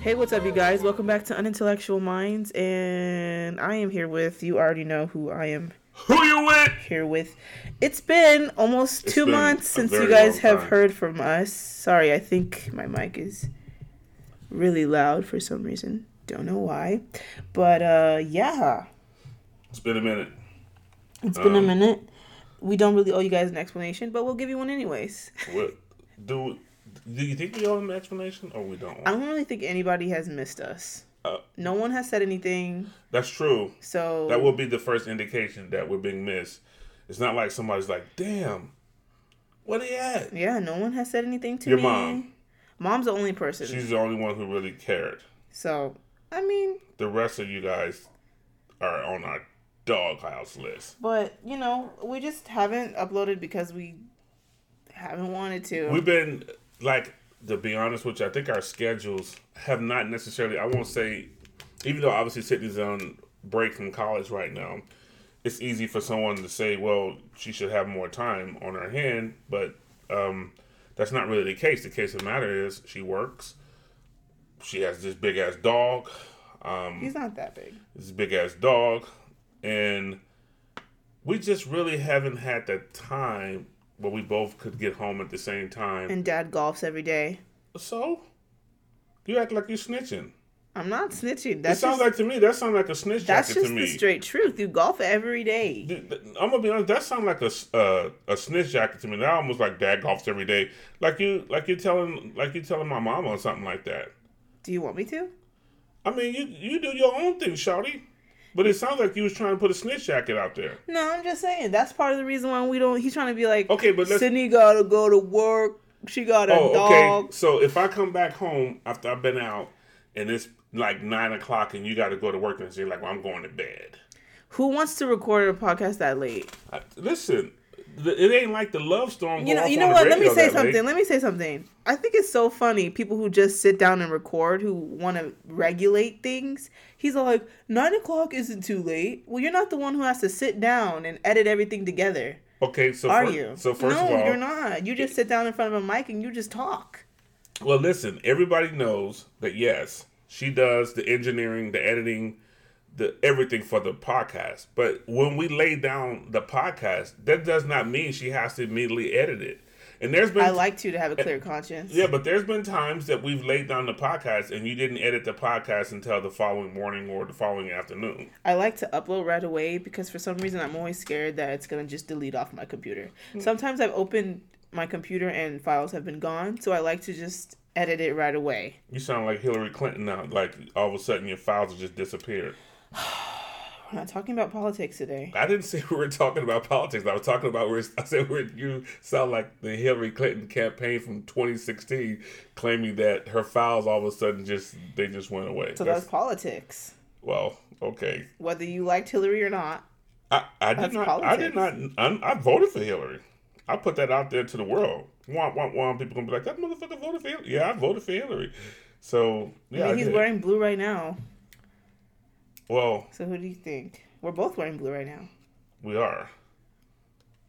Hey, what's up, you guys? Welcome back to Unintellectual Minds, and I am here with you. Already know who I am Who you with? here with. It's been almost It's two been months since you guys have time. heard from us. Sorry, I think my mic is really loud for some reason. Don't know why, but uh, yeah, It's been a minute. it's been a Um, minute. We don't really owe you guys an explanation, but we'll give you one anyways. What do do you think we owe them an explanation or we don't? I don't really think anybody has missed us. Uh, No one has said anything, that's true. so That will be the first indication that we're being missed. It's not like somebody's like, "Damn, where they at?" Yeah, no one has said anything to Your me. mom. Mom's the only person. She's the only one who really cared. so, I mean, The rest of you guys are on our doghouse list. but you know, we just haven't uploaded because we haven't wanted to. We've been like to be honest with you, I think our schedules have not necessarily I won't say even though obviously Sydney's on break from college right now, it's easy for someone to say, well, she should have more time on her hand, but um, that's not really the case. The case of the matter is she works. She has this big ass dog, um, He's not that big. this big ass dog, and we just really haven't had the time where we both could get home at the same time. And dad golfs every day. So, you act like you're snitching. I'm not snitching. That sounds like to me. That sounds like a snitch jacket. that's just the straight truth. You golf every day. I'm gonna be honest. That sounds like a uh, a snitch jacket to me. That almost like dad golfs every day. Like you, like you're telling, like you're telling my mama or something like that. Do you want me to? I mean, you you do your own thing, shawty. But it sounds like you was trying to put a snitch jacket out there. No, I'm just saying. That's part of the reason why we don't. He's trying to be like, Okay, but Sydney gotta go to work. She got a Oh, dog. okay. So if I come back home after I've been out and it's like nine o'clock and you got to go to work and say like, well, I'm going to bed. Who wants to record a podcast that late? I, listen, it ain't like the love storm. You know, you know what? Let me say that late. something. Let me say something. I think it's so funny people who just sit down and record who want to regulate things. He's like, nine o'clock isn't too late. Well, you're not the one who has to sit down and edit everything together, Okay, so are fir- you? So first no, of all, you're not. You just sit down in front of a mic and you just talk. well, listen. Everybody knows that yes, she does the engineering, the editing, the everything for the podcast. But when we lay down the podcast, that does not mean she has to immediately edit it. And there's been I like to to have a clear conscience. Yeah, but there's been times that we've laid down the podcast and you didn't edit the podcast until the following morning or the following afternoon. I like to upload right away because for some reason I'm always scared that it's gonna just delete off my computer. Hmm. Sometimes I've opened my computer and files have been gone, so I like to just edit it right away. You sound like Hillary Clinton now. Like all of a sudden your files have just disappeared. We're not talking about politics today. I didn't say we were talking about politics. I was talking about where I said where you sound like the Hillary Clinton campaign from 2016, claiming that her files all of a sudden just they just went away. So That's- that's politics. well, okay. Whether you liked Hillary or not. I, I did not. I did not. I, I voted for Hillary. I put that out there to the world. One, one, one. People gonna be like, that motherfucker voted for Hillary. Yeah, I voted for Hillary. So yeah, I mean, he's wearing blue right now. Well, So who do you think? We're both wearing blue right now. we are.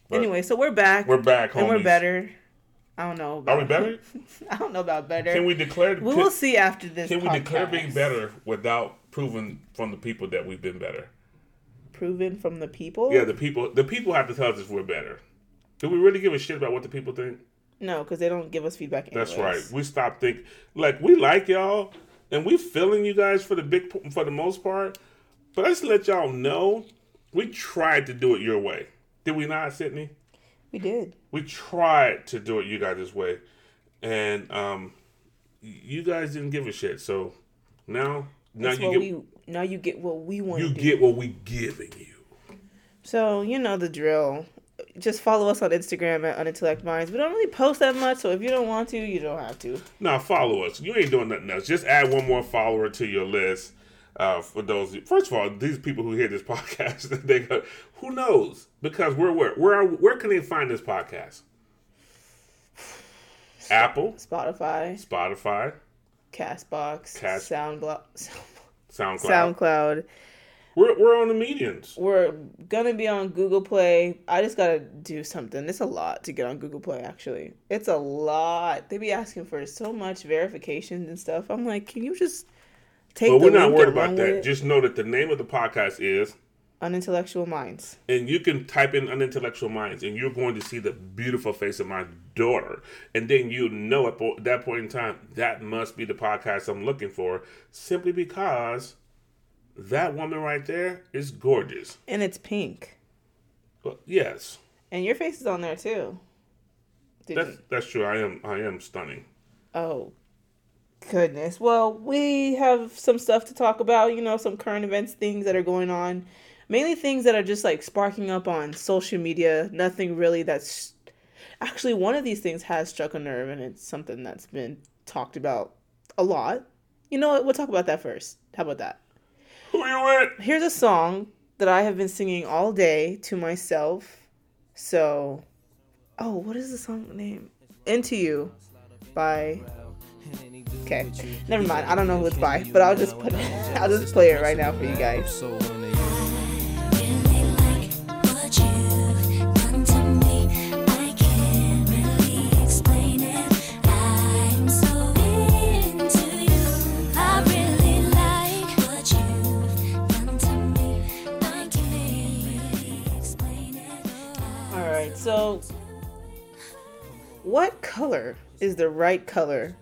But anyway, so we're back. we're back, and we're better. I don't know. About, Are we better? I don't know about better. Can we declare? We will see after this. Can we declare being better without proving from the people that we've been better? Proven from the people? Yeah, the people. The people have to tell us if we're better. Do we really give a shit about what the people think? No, because they don't give us feedback. Anyways. That's right. We stop thinking. like we like y'all and we feeling you guys for the big for the most part. But let's let y'all know we tried to do it your way. Did we not, Sydney? We did. We tried to do it you guys' way, and um, you guys didn't give a shit. So now, now That's you get we. Now you get what we want you do. get what we giving you. So you know the drill. Just follow us on Instagram at Unintellect Minds. We don't really post that much, so if you don't want to, you don't have to. Now follow us. You ain't doing nothing else. Just add one more follower to your list. Uh, for those, first of all, these people who hear this podcast, they go, who knows? Because we're where where where can they find this podcast? Apple, Spotify, Spotify, Castbox, Cast- SoundCloud, SoundCloud. SoundCloud, We're we're on the medians. We're gonna be on Google Play. I just gotta do something. It's a lot to get on Google Play. Actually, it's a lot. They be asking for so much verifications and stuff. I'm like, can you just take? But we're not worried about that. Just know that the name of the podcast is unintellectual minds. and you can type in unintellectual minds and you're going to see the beautiful face of my daughter and then you know at that point in time that must be the podcast i'm looking for simply because that woman right there is gorgeous And it's pink. well, yes And your face is on there too. Did that's you? that's true i am i am stunning Oh, goodness. Well, we have some stuff to talk about, you know, some current events, things that are going on. Mainly things that are just like sparking up on social media. Nothing really that's. Actually, one of these things has struck a nerve, and it's something that's been talked about a lot. You know what? We'll talk about that first. How about that? who you with Here's a song that I have been singing all day to myself. So, oh, what is the song name? Into You by. Okay, never mind. I don't know who it's by, but I'll just put it. I'll just play it right now for you guys. So when they really like what you've done to me. I can't really explain it. I'm so into you. I really like what you've done to me. I can't really explain it. All right, so what color is the right color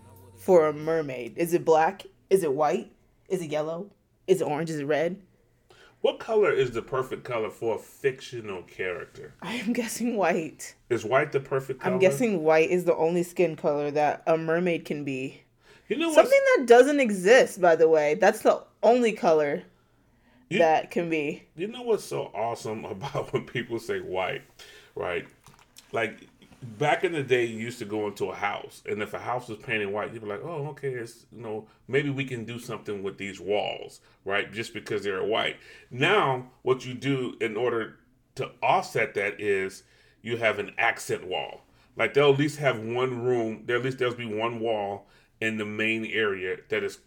for a mermaid? Is it black? Is it white? Is it yellow? Is it orange? Is it red? what color is the perfect color for a fictional character I am guessing white. is white the perfect color I'm guessing white is the only skin color that a mermaid can be. you know what Something that doesn't exist, by the way. That's the only color You- that can be. You know what's so awesome about when people say white, right? Like back in the day, you used to go into a house, and if a house was painted white, you'd be like, "Oh, okay, it's you know maybe we can do something with these walls, right? Just because they're white." Now, what you do in order to offset that is you have an accent wall. Like they'll at least have one room. There at least there'll be one wall in the main area that is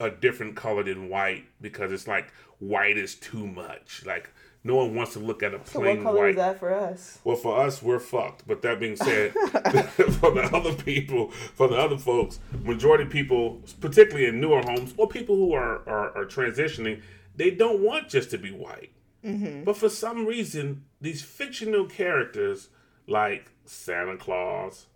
a different color than white because it's like white is too much. Like no one wants to look at a So plain what color white. is that for us? Well, for us, we're fucked. But that being said, for the other people, for the other folks, majority of people, particularly in newer homes, or people who are are, are transitioning, they don't want just to be white. Mm-hmm. But for some reason, these fictional characters like Santa Claus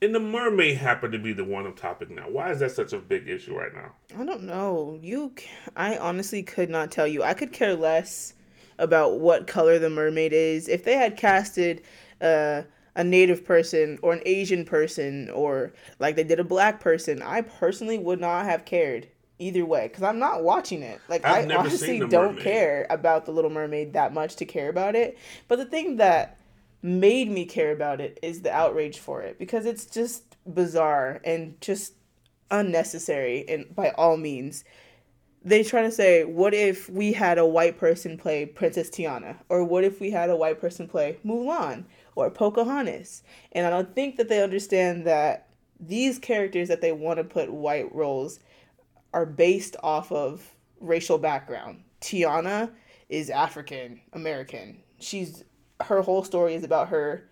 and the mermaid happen to be the one on topic now. Why is that such a big issue right now? I don't know. You, I honestly could not tell you. I could care less about what color the mermaid is. If they had casted uh, a native person or an Asian person or like they did a black person, I personally would not have cared either way because I'm not watching it. Like I've I honestly don't Mermaid. care about the Little Mermaid that much to care about it. But the thing that made me care about it is the outrage for it because it's just bizarre and just unnecessary and by all means they try to say what if we had a white person play princess tiana? Or what if we had a white person play mulan or pocahontas? And i don't think that they understand that these characters that they want to put white roles are based off of racial background. Tiana is african american. She's her whole story is about her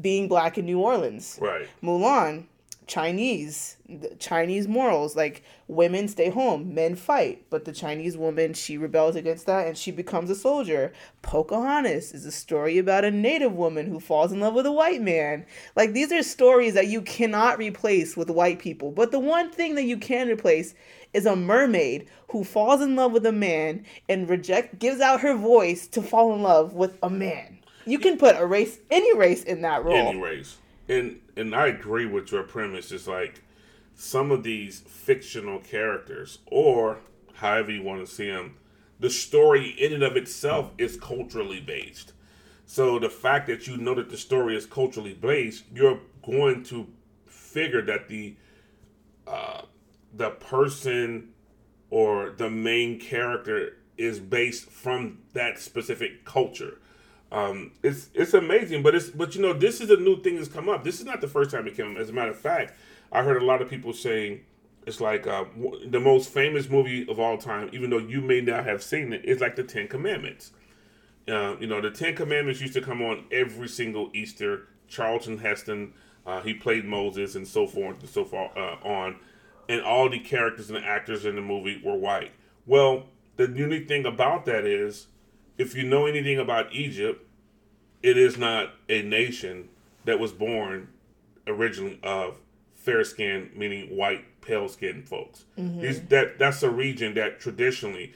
being black in new orleans. Right. Mulan, Chinese, Chinese morals like women stay home, men fight, but the Chinese woman she rebels against that and she becomes a soldier. Pocahontas is a story about a native woman who falls in love with a white man. Like these are stories that you cannot replace with white people. But the one thing that you can replace is a mermaid who falls in love with a man and reject gives out her voice to fall in love with a man. You can put a race any race in that role. any race. And and I agree with your premise. It's like some of these fictional characters, or however you want to see them, the story in and of itself is culturally based. So the fact that you know that the story is culturally based, you're going to figure that the uh, the person or the main character is based from that specific culture. Um, it's it's amazing, but it's but you know this is a new thing that's come up. This is not the first time it came. As a matter of fact, I heard a lot of people saying It's like uh, the most famous movie of all time, even though you may not have seen it. it, is like the Ten Commandments. Uh, you know, the Ten Commandments used to come on every single Easter. Charlton Heston, uh, he played Moses, and so forth and so far uh, on. And all the characters and the actors in the movie were white. Well, the unique thing about that is, if you know anything about Egypt, it is not a nation that was born originally of fair skin, meaning white, pale skinned folks. Mm-hmm. These, that that's a region that traditionally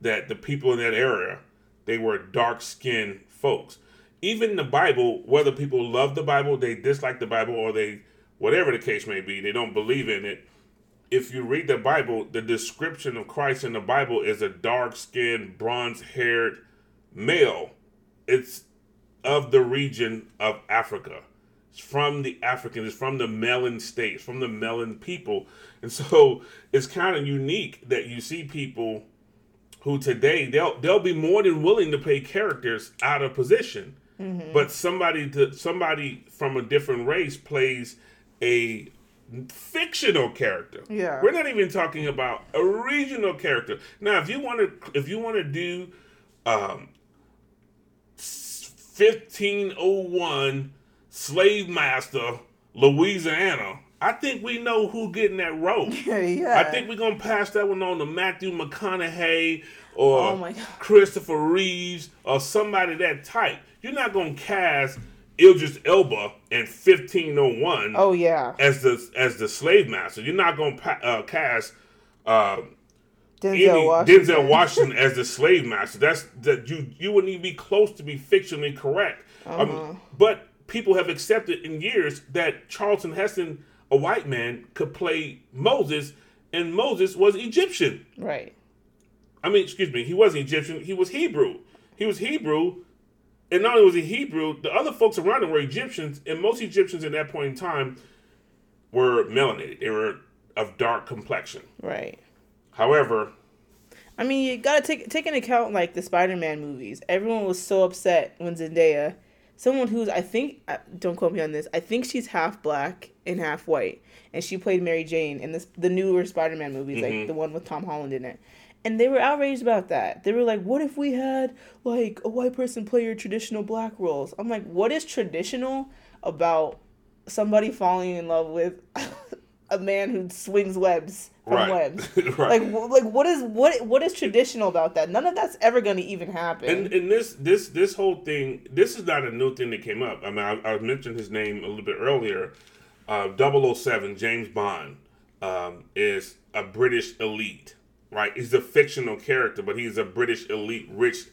that the people in that area they were dark skinned folks. Even the Bible, whether people love the Bible, they dislike the Bible, or they whatever the case may be, they don't believe in it. If you read the Bible, the description of Christ in the Bible is a dark skinned, bronze haired male. It's of the region of Africa. It's from the Africans, it's from the melon states, from the melon people. And so it's kind of unique that you see people who today they'll they'll be more than willing to play characters out of position. But somebody to somebody from a different race plays a fictional character. Yeah. We're not even talking about a regional character. Now, if you want to if you want to do um 1501 slave master Louisiana, I think we know who getting that role. yeah. I think we're gonna pass that one on to Matthew McConaughey or Oh my God. Christopher Reeves or somebody that type. You're not gonna cast Idris Elba in 1501 Oh yeah. as the as the slave master. You're not gonna pa- uh, cast uh, Denzel Washington. Denzel Washington as the slave master. That's that you you wouldn't even be close to be fictionally correct. Uh-huh. Um, but people have accepted in years that Charlton Heston, a white man, could play Moses, and Moses was Egyptian. Right. I mean, excuse me, he wasn't Egyptian. He was Hebrew. He was Hebrew, and not only was he Hebrew, the other folks around him were Egyptians, and most Egyptians at that point in time were melanated. They were of dark complexion. Right. However, I mean, you gotta take take into account like the Spider-Man movies. Everyone was so upset when Zendaya, someone who's I think uh, don't quote me on this. I think she's half black and half white, and she played Mary Jane in this the newer Spider-Man movies, like the one with Tom Holland in it. And they were outraged about that. They were like, "What if we had like a white person play your traditional black roles?" I'm like, "What is traditional about somebody falling in love with a man who swings webs from Right. webs?" Right. Like, like what is what what is traditional about that? None of that's ever going to even happen. and and this this this whole thing, this is not a new thing that came up. I mean, I, I mentioned his name a little bit earlier. Uh, 007, James Bond, um, is a British elite, right? He's a fictional character, but he's a British elite, rich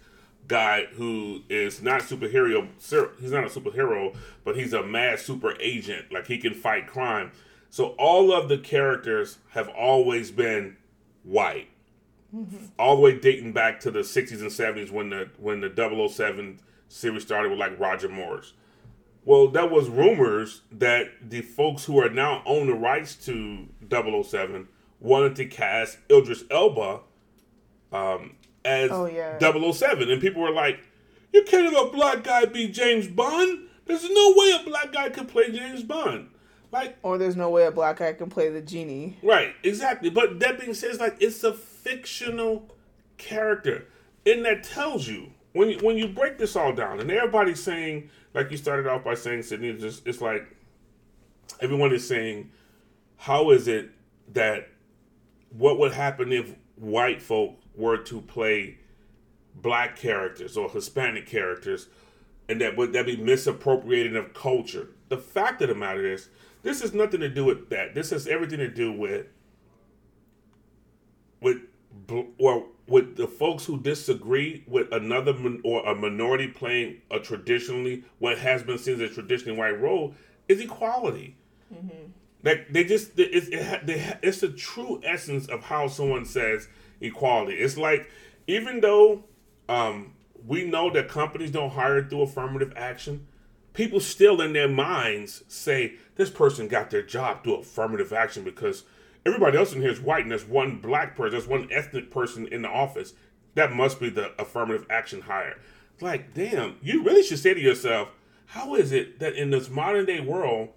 guy who is not superhero. He's not a superhero, but he's a mad super agent. Like he can fight crime. So all of the characters have always been white all the way dating back to the 60s and 70s when the when the 007 series started with like Roger Morris. Well, that was rumors that the folks who are now own the rights to 007 wanted to cast Idris Elba um, as Oh, yeah. 007, and people were like, "You can't have a black guy be James Bond. There's no way a black guy could play James Bond." Like, or there's no way a black guy can play the genie. Right, exactly. But that being said, it's like it's a fictional character, and that tells you when you, when you break this all down, and everybody's saying, like you started off by saying, Sydney, it's just it's like everyone is saying, how is it that what would happen if white folk were to play black characters or Hispanic characters, and that would that be misappropriating of culture? The fact of the matter is, this has nothing to do with that. This has everything to do with with bl- or with the folks who disagree with another min- or a minority playing a traditionally what has been seen as a traditionally white role is equality. Like they just it's it, they it's the true essence of how someone says equality. It's like even though um, we know that companies don't hire through affirmative action, people still in their minds say this person got their job through affirmative action because everybody else in here is white and there's one black person, there's one ethnic person in the office. That must be the affirmative action hire. Like, damn, you really should say to yourself, how is it that in this modern day world,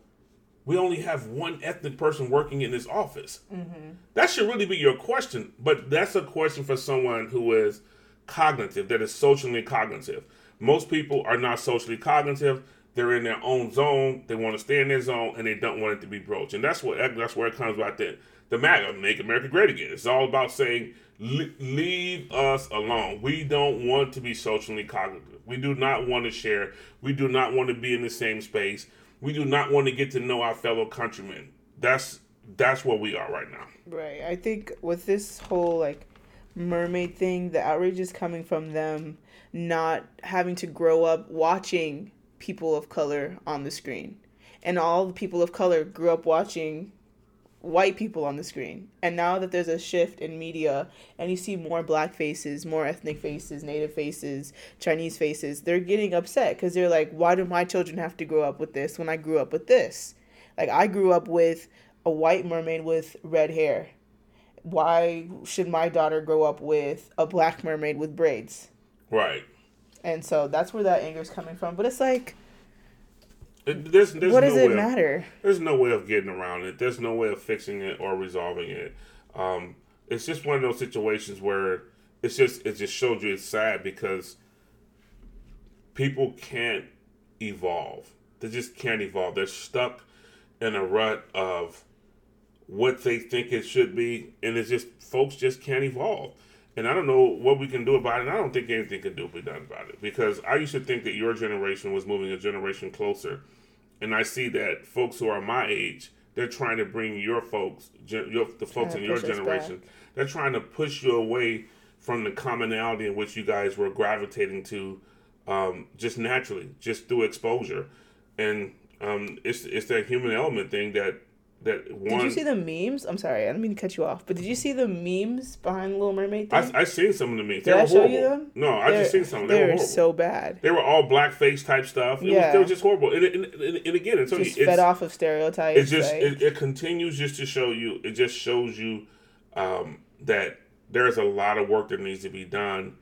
we only have one ethnic person working in this office? Mm-hmm. That should really be your question. But that's a question for someone who is cognitive, that is socially cognitive. Most people are not socially cognitive. They're in their own zone. They want to stay in their zone, and they don't want it to be broached. And that's what that's where it comes about. The the MAGA, make America great again. It's all about saying, leave us alone. We don't want to be socially cognitive. We do not want to share. We do not want to be in the same space. We do not want to get to know our fellow countrymen. That's that's where we are right now. Right. I think with this whole like mermaid thing, the outrage is coming from them not having to grow up watching people of color on the screen. And all the people of color grew up watching white people on the screen. And now that there's a shift in media and you see more black faces, more ethnic faces, native faces, Chinese faces, they're getting upset because they're like, why do my children have to grow up with this when I grew up with this? Like, I grew up with a white mermaid with red hair. Why should my daughter grow up with a black mermaid with braids? Right. And so that's where that anger is coming from. But it's like, It, there's, there's what no does it of- matter? there's no way of getting around it. There's no way of fixing it or resolving it. Um, it's just one of those situations where it's just it just showed you it's sad because people can't evolve. They just can't evolve. They're stuck in a rut of what they think it should be, and it's just folks just can't evolve. And I don't know what we can do about it. And I don't think anything can do be done about it. Because I used to think that your generation was moving a generation closer, and I see that folks who are my age, they're trying to bring your folks, your, the folks in your generation, they're trying to push you away from the commonality in which you guys were gravitating to, um, just naturally, just through exposure, and um, it's it's that human element thing that that one. Did you see the memes? I'm sorry, I don't mean to cut you off, but did you see the memes behind Little Mermaid thing? I I seen some of the memes. They Did were I show you them? No, I just They're- seen some. They, They were were so bad. they were all blackface type stuff. It was, Yeah. they were just horrible. And, and, and, and again, it's, Just it's fed off of stereotypes. it just like- it, it continues just to show you. It just shows you um, that there's a lot of work that needs to be done.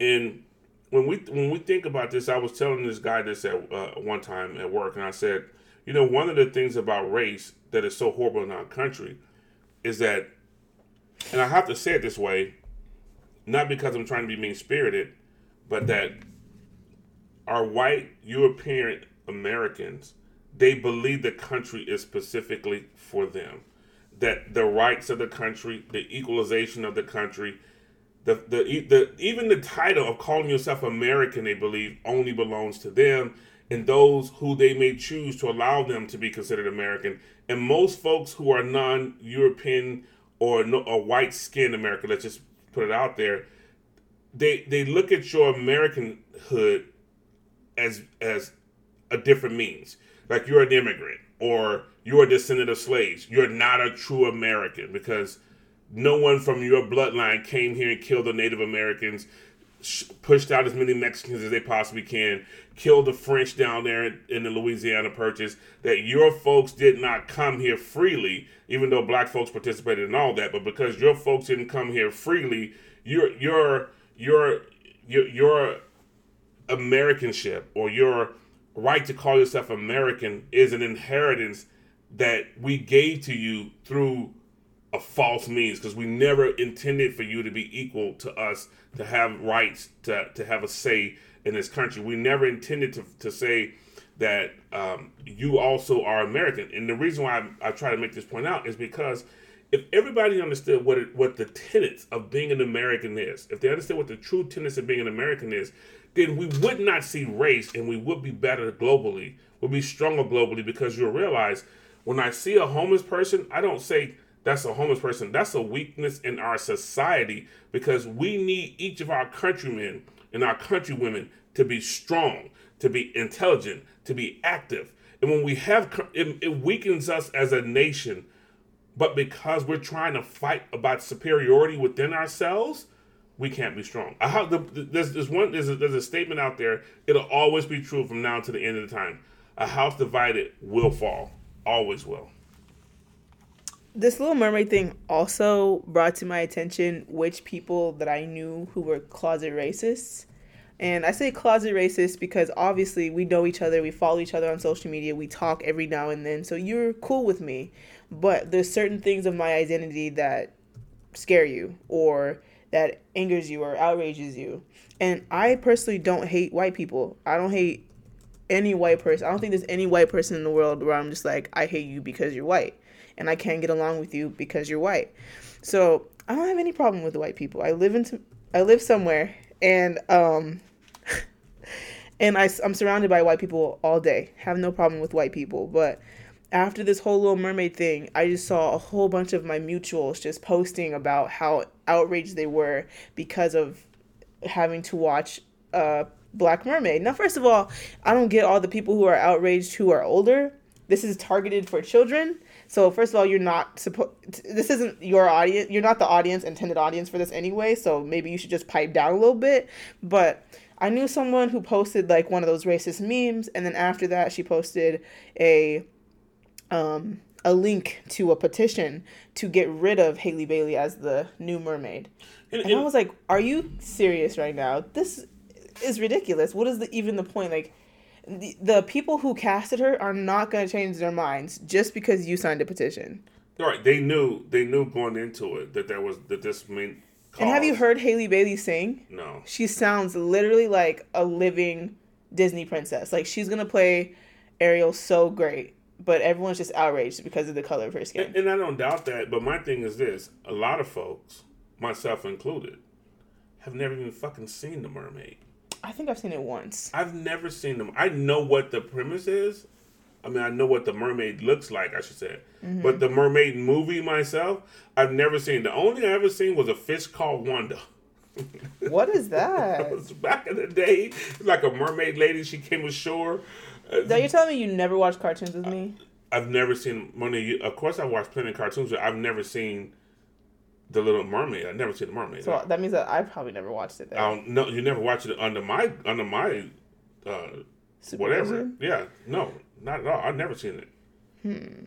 And when we when we think about this, I was telling this guy this at uh, one time at work, and I said, you know, one of the things about race that is so horrible in our country is that, and I have to say it this way, not because I'm trying to be mean spirited, but that our white European Americans, they believe the country is specifically for them. That the rights of the country, the equalization of the country, the, the, the even the title of calling yourself American, they believe only belongs to them and those who they may choose to allow them to be considered American. And most folks who are non-European or no, or white skinned American, let's just put it out there, they they look at your Americanhood as as a different means. Like you're an immigrant or you're a descendant of slaves. You're not a true American because no one from your bloodline came here and killed the Native Americans, pushed out as many Mexicans as they possibly can, killed the French down there in, the Louisiana Purchase. That your folks did not come here freely, even though black folks participated in all that. But because your folks didn't come here freely, your your your your your Americanship or your right to call yourself American is an inheritance that we gave to you through a false means because we never intended for you to be equal to us to have rights to, to have a say in this country. We never intended to, to say that um, you also are american. And the reason why I, I try to make this point out is because if everybody understood what it, what the tenets of being an american is if they understood what the true tenets of being an american is then we would not see race and we would be better globally. We'll be stronger globally because you'll realize when i see a homeless person i don't say that's a homeless person. That's a weakness in our society because we need each of our countrymen and our countrywomen to be strong, to be intelligent, to be active. And when we have, it, it weakens us as a nation. But because we're trying to fight about superiority within ourselves, we can't be strong. I have the, there's, there's one there's a, there's a statement out there. It'll always be true from now to the end of the time. A house divided will fall. Always will. This little mermaid thing also brought to my attention which people that I knew who were closet racists. And I say closet racist because obviously we know each other, we follow each other on social media, we talk every now and then. So you're cool with me. But there's certain things of my identity that scare you or that angers you or outrages you. And I personally don't hate white people. I don't hate any white person. I don't think there's any white person in the world where I'm just like, I hate you because you're white. And I can't get along with you because you're white. So I don't have any problem with white people. I live in I live somewhere and um and I, I'm surrounded by white people all day. Have no problem with white people. But after this whole Little Mermaid thing, I just saw a whole bunch of my mutuals just posting about how outraged they were because of having to watch uh, Black Mermaid. Now, first of all, I don't get all the people who are outraged who are older. This is targeted for children. So first of all, you're not supposed. This isn't your audience. You're not the audience intended audience for this anyway. So maybe you should just pipe down a little bit. But I knew someone who posted like one of those racist memes, and then after that, she posted a um, a link to a petition to get rid of Haley Bailey as the new mermaid. And- And I was like, "Are you serious right now? This is ridiculous. What is the even the point? Like, the, the people who casted her are not going to change their minds just because you signed a petition." Right. They knew they knew going into it that there was that this mean. And have you heard Haley Bailey sing? No. She sounds literally like a living Disney princess. Like she's gonna play Ariel so great, but everyone's just outraged because of the color of her skin. And, and I don't doubt that, but my thing is this: a lot of folks, myself included, have never even fucking seen the Mermaid. I think I've seen it once. I've never seen them. I know what the premise is. I mean, I know what the mermaid looks like. I should say, Mm-hmm. but the mermaid movie myself, I've never seen. The only thing I ever seen was a fish called Wanda. What is that? Back in the day, like a mermaid lady. She came ashore. Now you're telling me you never watched cartoons with me? I've never seen Money. Of course, I watched plenty of cartoons, but I've never seen the Little Mermaid. I've never seen the Mermaid. So that means that I probably never watched it. Then. I don't, no, you never watched it under my under my uh, whatever. Yeah, no, not at all. I've never seen it. Hmm.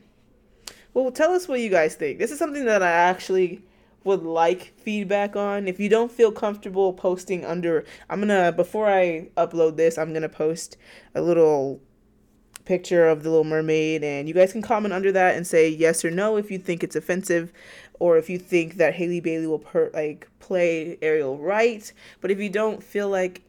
Well, tell us what you guys think. This is something that I actually would like feedback on. If you don't feel comfortable posting under, I'm gonna before I upload this, I'm gonna post a little picture of the Little Mermaid, and you guys can comment under that and say yes or no if you think it's offensive, or if you think that Haley Bailey will per like play Ariel right. But if you don't feel like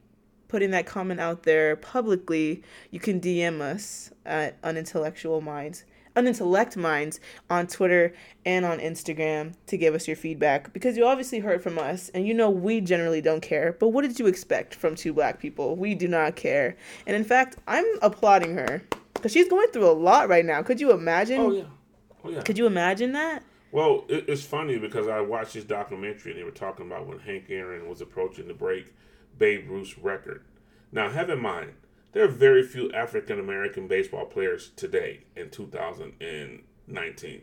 putting that comment out there publicly, you can DM us at Unintellectual Minds, Unintellect Minds on Twitter and on Instagram to give us your feedback because you obviously heard from us and you know we generally don't care. But what did you expect from two black people? We do not care. And in fact, I'm applauding her because she's going through a lot right now. Could you imagine? Oh yeah, oh yeah. Could you imagine that? Well, it, it's funny because I watched this documentary and they were talking about when Hank Aaron was approaching to break Babe Ruth's record. Now, have in mind, there are very few African American baseball players today in 2019.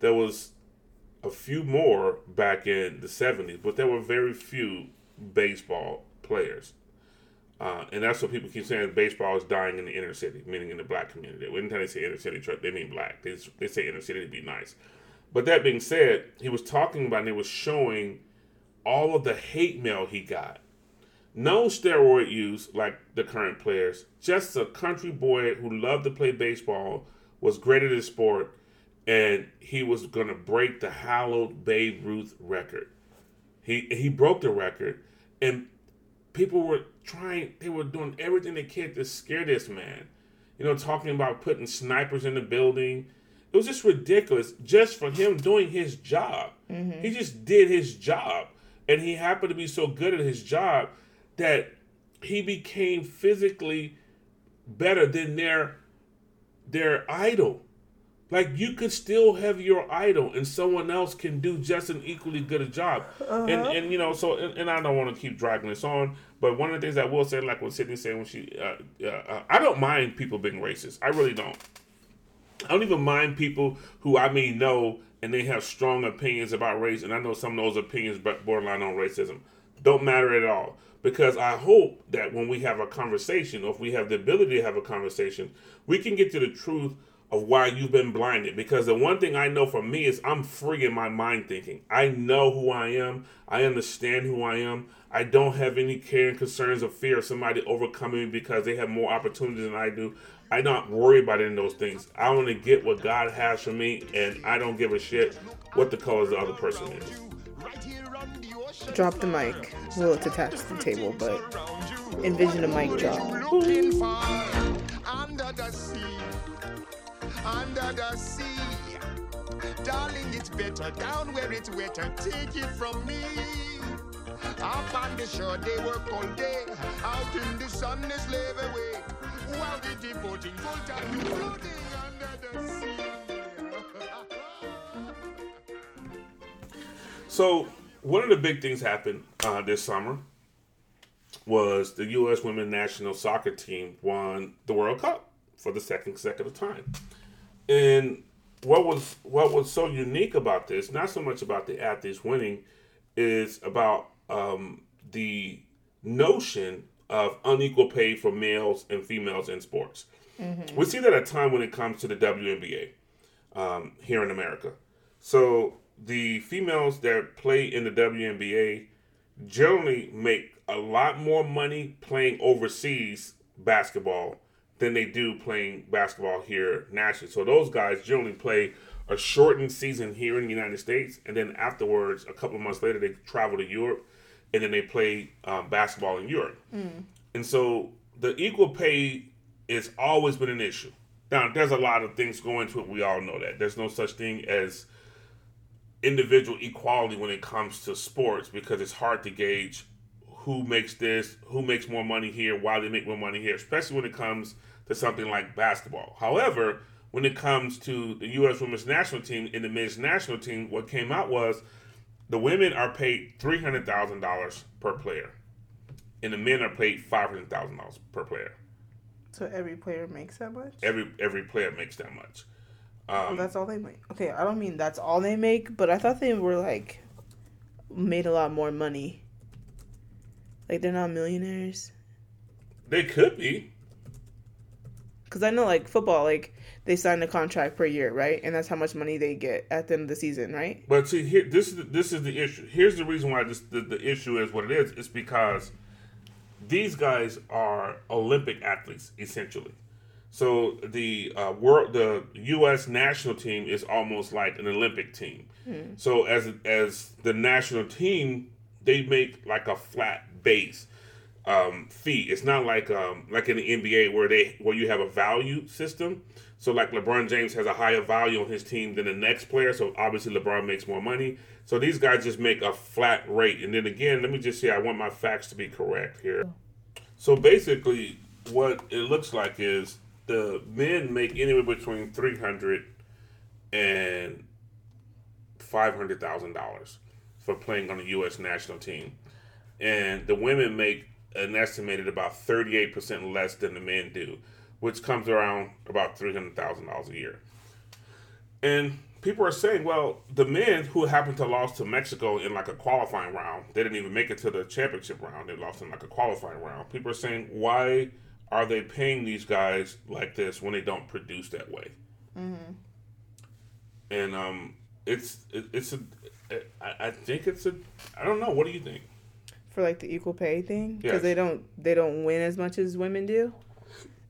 There was a few more back in the 70s, but there were very few baseball players. Uh, and that's what people keep saying baseball is dying in the inner city, meaning in the black community. Anytime they say inner city, they mean black. They, they say inner city to be nice. But that being said, he was talking about and he was showing all of the hate mail he got. No steroid use like the current players. Just a country boy who loved to play baseball, was great at his sport, and he was going to break the hallowed Babe Ruth record. He he broke the record, and people were trying. They were doing everything they could to scare this man. You know, talking about putting snipers in the building. It was just ridiculous just for him doing his job. He just did his job. And he happened to be so good at his job that he became physically better than their their idol. Like you could still have your idol and someone else can do just an equally good a job. And and you know, so and, and I don't want to keep dragging this on, but one of the things I will say, like what Sydney said when she, uh, uh, uh, I don't mind people being racist. I really don't. I don't even mind people who I may know and they have strong opinions about race, and I know some of those opinions borderline on racism. Don't matter at all. Because I hope that when we have a conversation, or if we have the ability to have a conversation, we can get to the truth of why you've been blinded. Because the one thing I know for me is I'm free in my mind thinking. I know who I am. I understand who I am. I don't have any care and concerns or fear of somebody overcoming me because they have more opportunities than I do. I don't worry about any of those things. I want to get what God has for me, and I don't give a shit what the color of the other person is. Drop the mic. Well, it's attached to the table, but envision a mic drop. under the sea, under the sea. Darling, it's better down where it's wetter. Take it from me. Up on the shore, they work all day. Out in the sun, they slave away. Devoting floating under the sea. So one of the big things happened uh, this summer was the U.S. women's national soccer team won the World Cup for the second consecutive time. And what was what was so unique about this, not so much about the athletes winning, is about um, the notion of unequal pay for males and females in sports. We see that at time when it comes to the WNBA um, here in America. So the females that play in the WNBA generally make a lot more money playing overseas basketball than they do playing basketball here nationally. So those guys generally play a shortened season here in the United States, and then afterwards, a couple of months later, they travel to Europe, and then they play um, basketball in Europe. And so the equal pay has always been an issue. Now, there's a lot of things going to it. We all know that. There's no such thing as individual equality when it comes to sports because it's hard to gauge who makes this, who makes more money here, why they make more money here, especially when it comes to something like basketball. However, when it comes to the U.S. women's national team and the men's national team, what came out was the women are paid three hundred thousand dollars per player, and the men are paid five hundred thousand dollars per player. So every player makes that much? Every every player makes that much. Well, that's all they make. Okay, I don't mean that's all they make, but I thought they were like made a lot more money. Like they're not millionaires. They could be. Cause I know like football, like they sign a contract per year, right? And that's how much money they get at the end of the season, right? But see, here this is the, this is the issue. Here's the reason why this the, the issue is what it is. It's because these guys are Olympic athletes essentially. So the uh, world, the U.S. national team is almost like an Olympic team. So as as the national team, they make like a flat base um, fee. It's not like um, like in the NBA where they where you have a value system. So like LeBron James has a higher value on his team than the next player. So obviously LeBron makes more money. So these guys just make a flat rate. And then again, let me just say I want my facts to be correct here. So basically, what it looks like is the men make anywhere between three hundred and five hundred thousand dollars for playing on the U.S. national team, and the women make an estimated about thirty-eight percent less than the men do, which comes around about three hundred thousand dollars a year. And people are saying, well, the men who happened to lost to Mexico in like a qualifying round, they didn't even make it to the championship round. They lost in like a qualifying round. People are saying, why are they paying these guys like this when they don't produce that way? And um, it's it, it's a I, I think it's a I don't know. What do you think? For like the equal pay thing, because Yes. they don't they don't win as much as women do.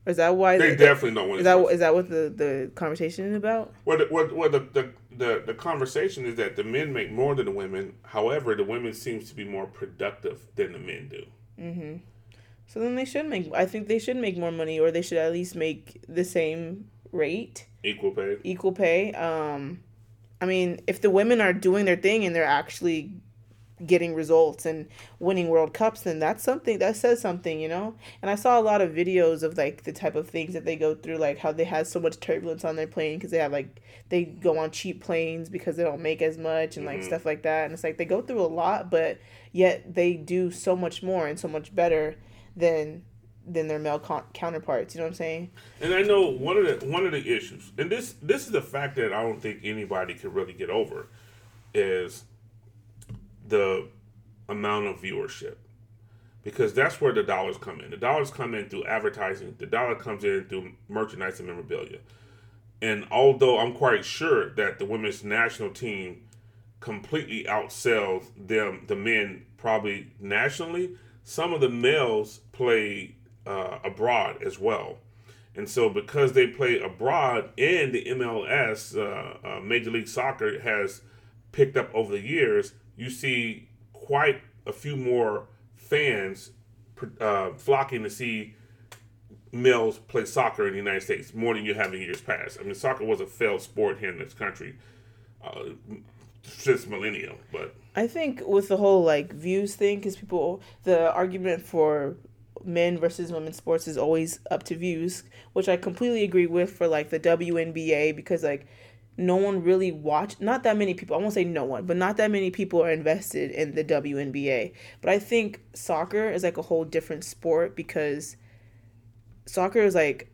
Is that why They definitely don't win. Is that is that what the the conversation is about? Well, the, well, well the, the, the, the conversation is that the men make more than the women. However, the women seems to be more productive than the men do. So then they should make. I think they should make more money, or they should at least make the same rate, Equal pay. equal pay. Um, I mean, if the women are doing their thing and they're actually getting results and winning World Cups, then that's something that says something, you know. And I saw a lot of videos of like the type of things that they go through, like how they have so much turbulence on their plane because they have like they go on cheap planes because they don't make as much and like mm-hmm. stuff like that. And it's like they go through a lot, but yet they do so much more and so much better than than their male con- counterparts. You know what I'm saying? And I know one of the one of the issues, and this this is the fact that I don't think anybody can really get over, is the amount of viewership, because that's where the dollars come in. The dollars come in through advertising. The dollar comes in through merchandise and memorabilia. And although I'm quite sure that the women's national team completely outsells them, the men probably nationally, some of the males play uh, abroad as well. And so, because they play abroad and the MLS, uh, uh, Major League Soccer, has picked up over the years, you see quite a few more fans uh, flocking to see males play soccer in the United States more than you have in years past. I mean, soccer was a failed sport here in this country uh, since millennium, but I think with the whole like views thing, because people, the argument for men versus women's sports is always up to views, which I completely agree with for like the WNBA because like no one really watch not that many people i won't say no one but not that many people are invested in the WNBA but i think soccer is like a whole different sport because soccer is like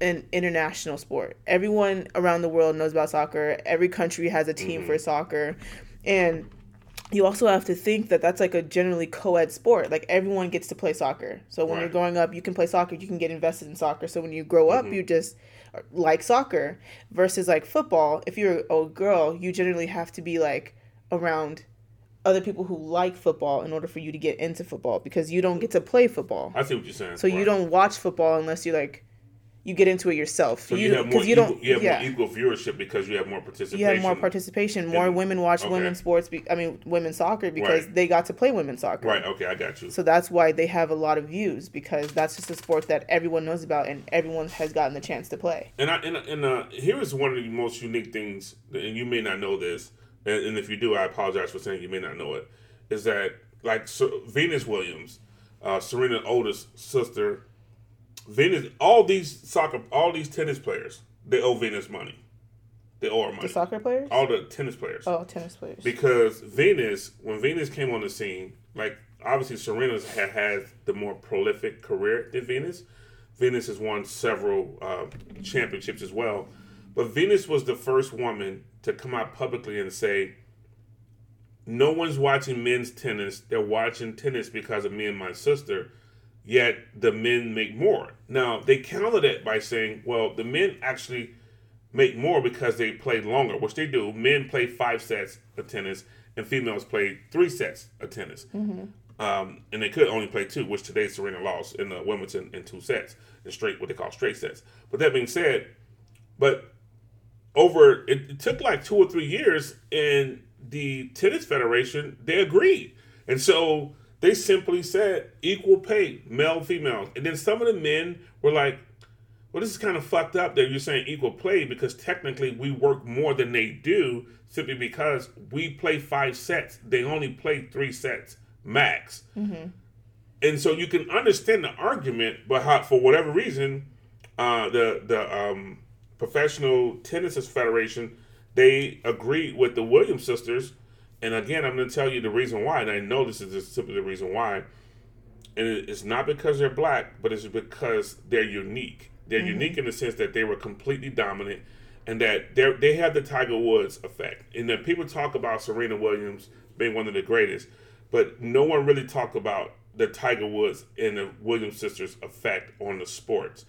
an international sport. Everyone around the world knows about soccer. Every country has a team for mm-hmm. soccer. And you also have to think that that's like a generally co-ed sport. Like everyone gets to play soccer. So when you're growing up you can play soccer. You can get invested in soccer. So when you grow up mm-hmm. you just like soccer versus like football if you're a girl you generally have to be like around other people who like football in order for you to get into football because you don't get to play football I see what you're saying. so you don't watch football unless you like you get into it yourself So you, have more. you don't equal, you have yeah more equal viewership because you have more participation. you have more participation more women watch okay. women's sports be, i mean women's soccer because Right. they got to play women's soccer Right. Okay, I got you. so that's why they have a lot of views because that's just a sport that everyone knows about and everyone has gotten the chance to play And I and, and uh, here is one of the most unique things, and you may not know this, and, and if you do, I apologize for saying you may not know it. Is that like so, Venus Williams, uh, Serena oldest sister, Venus, all these soccer, all these tennis players, they owe Venus money. They owe her money. the soccer players All the tennis players. oh tennis players because Venus, when Venus came on the scene, like obviously Serena's had had the more prolific career than Venus. Venus has won several uh, championships as well, but Venus was the first woman to come out publicly and say, "No one's watching men's tennis. They're watching tennis because of me and my sister." Yet the men make more. Now they countered it by saying, "Well, the men actually." make more because they play longer, which they do. Men play five sets of tennis, and females play three sets of tennis. Um, and they could only play two, which today Serena lost in the Wimbledon in two sets, in straight what they call straight sets. But that being said, but over it, it took like two or three years, and the tennis federation they agreed, and so they simply said equal pay, male female, and then some of the men were like, well, this is kind of fucked up that you're saying equal play because technically we work more than they do simply because we play five sets. They only play three sets max. And so you can understand the argument, but how, for whatever reason, uh, the the um, professional tennis federation they agreed with the Williams sisters. And again, I'm going to tell you the reason why, and I know this is just simply the reason why and it's not because they're black, but it's because they're unique. They're mm-hmm. unique in the sense that they were completely dominant, and that they they have the Tiger Woods effect. And that people talk about Serena Williams being one of the greatest, but no one really talked about the Tiger Woods and the Williams sisters' effect on the sports.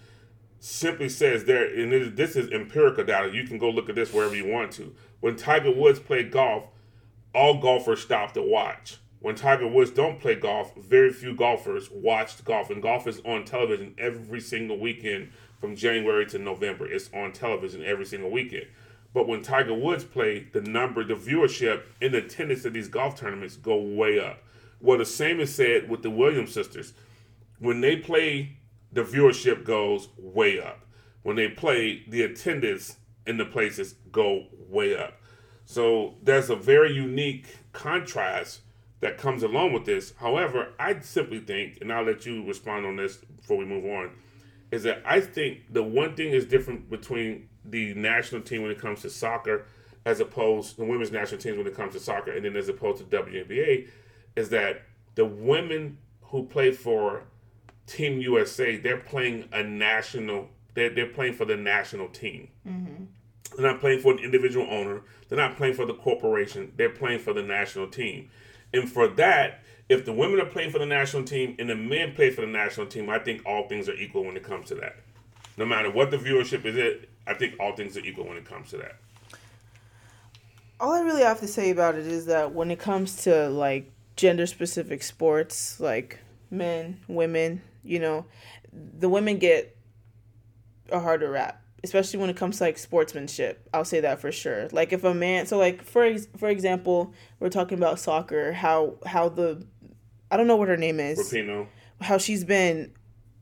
Simply says there, and this is empirical data. You can go look at this wherever you want to. When Tiger Woods played golf, all golfers stop to watch. When Tiger Woods don't play golf, very few golfers watched golf, and golf is on television every single weekend from January to November. It's on television every single weekend. But when Tiger Woods play, the number, the viewership, and the attendance of these golf tournaments go way up. Well, the same is said with the Williams sisters. When they play, the viewership goes way up. When they play, the attendance in the places go way up. So there's a very unique contrast that comes along with this. However, I simply think, and I'll let you respond on this before we move on, is that I think the one thing is different between the national team when it comes to soccer, as opposed the women's national teams when it comes to soccer, and then as opposed to WNBA, is that the women who play for Team USA, they're playing a national. They're, they're playing for the national team. Mm-hmm. They're not playing for an individual owner. They're not playing for the corporation. They're playing for the national team. And for that, if the women are playing for the national team and the men play for the national team, I think all things are equal when it comes to that. No matter what the viewership is, it I think all things are equal when it comes to that. all I really have to say about it is that when it comes to like gender specific sports, like men, women, you know, the women get a harder rap, especially when it comes to like sportsmanship. I'll say that for sure. Like if a man, so like for ex- for example, we're talking about soccer, how how the I don't know what her name is Rapinoe. how she's been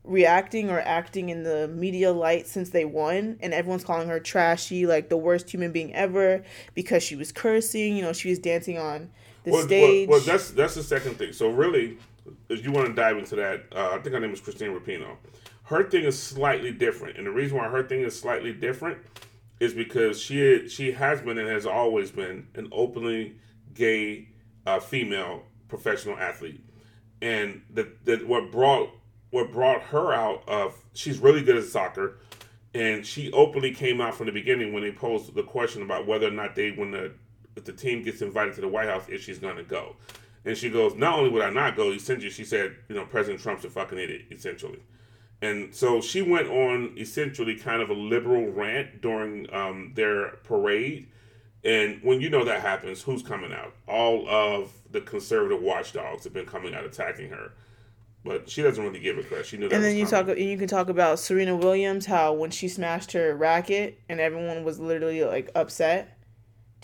reacting or acting in the media light since they won and everyone's calling her trashy like the worst human being ever because she was cursing you know she was dancing on the Well, well, stage well, that's that's the second thing. So really, if you want to dive into that, uh, I think her name is Christine Rapinoe. Her thing is slightly different, and the reason why her thing is slightly different is because she she has been and has always been an openly gay uh, female professional athlete, and that that what brought what brought her out of she's really good at soccer, and she openly came out from the beginning when they posed the question about whether or not they when the if the team gets invited to the White House if she's going to go, and she goes not only would I not go essentially she said you know President Trump's a fucking idiot essentially. And so she went on essentially kind of a liberal rant during um, their parade. And when you know that happens, who's coming out? All of the conservative watchdogs have been coming out attacking her. But she doesn't really give a crap. She knew that and was then you coming. talk and you can talk about Serena Williams how when she smashed her racket and everyone was literally like upset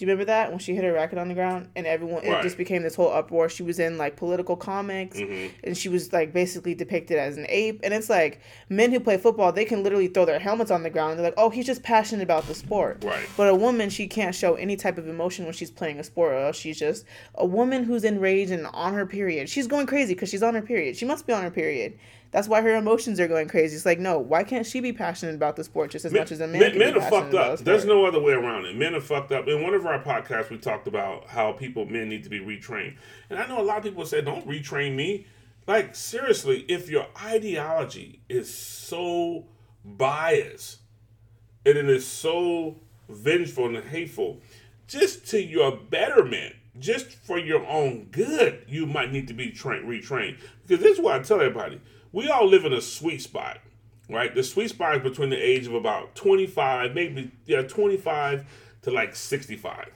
do you remember that when she hit her racket on the ground and everyone it just became this whole uproar? She was in like political comics Mm-hmm. and she was like basically depicted as an ape. And it's like men who play football, they can literally throw their helmets on the ground. They're like, oh, he's just passionate about the sport. Right. But a woman, she can't show any type of emotion when she's playing a sport, or else she's just a woman who's enraged and on her period. She's going crazy because she's on her period. She must be on her period. That's why her emotions are going crazy. It's like, no, why can't she be passionate about the sport just as much as a man? men, men are fucked up. the There's no other way around it. Men are fucked up. In one of our podcasts, we talked about how people, men, need to be retrained. And I know a lot of people say, "Don't retrain me." Like seriously, if your ideology is so biased and it is so vengeful and hateful, just to your betterment, just for your own good, you might need to be trained, retrained. Because this is what I tell everybody: we all live in a sweet spot, right? The sweet spot is between the age of about twenty-five, maybe yeah, twenty-five to like sixty-five.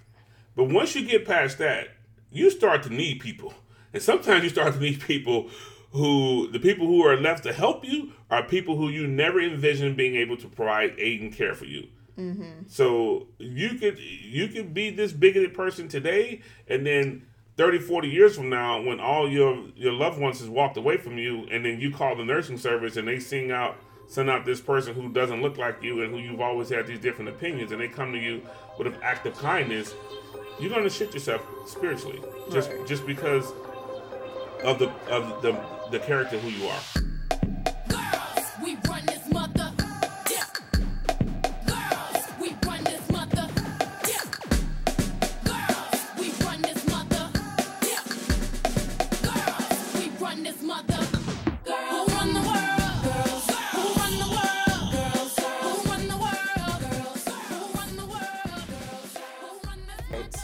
But once you get past that, you start to need people. And sometimes you start to need people who, the people who are left to help you are people who you never envisioned being able to provide aid and care for you. Mm-hmm. So you could you could be this bigoted person today, and then 30, 40 years from now, when all your your loved ones has walked away from you, and then you call the nursing service and they sing out send out this person who doesn't look like you and who you've always had these different opinions, and they come to you with an act of kindness, you're gonna shit yourself spiritually just Right. just because of the of the the character who you are.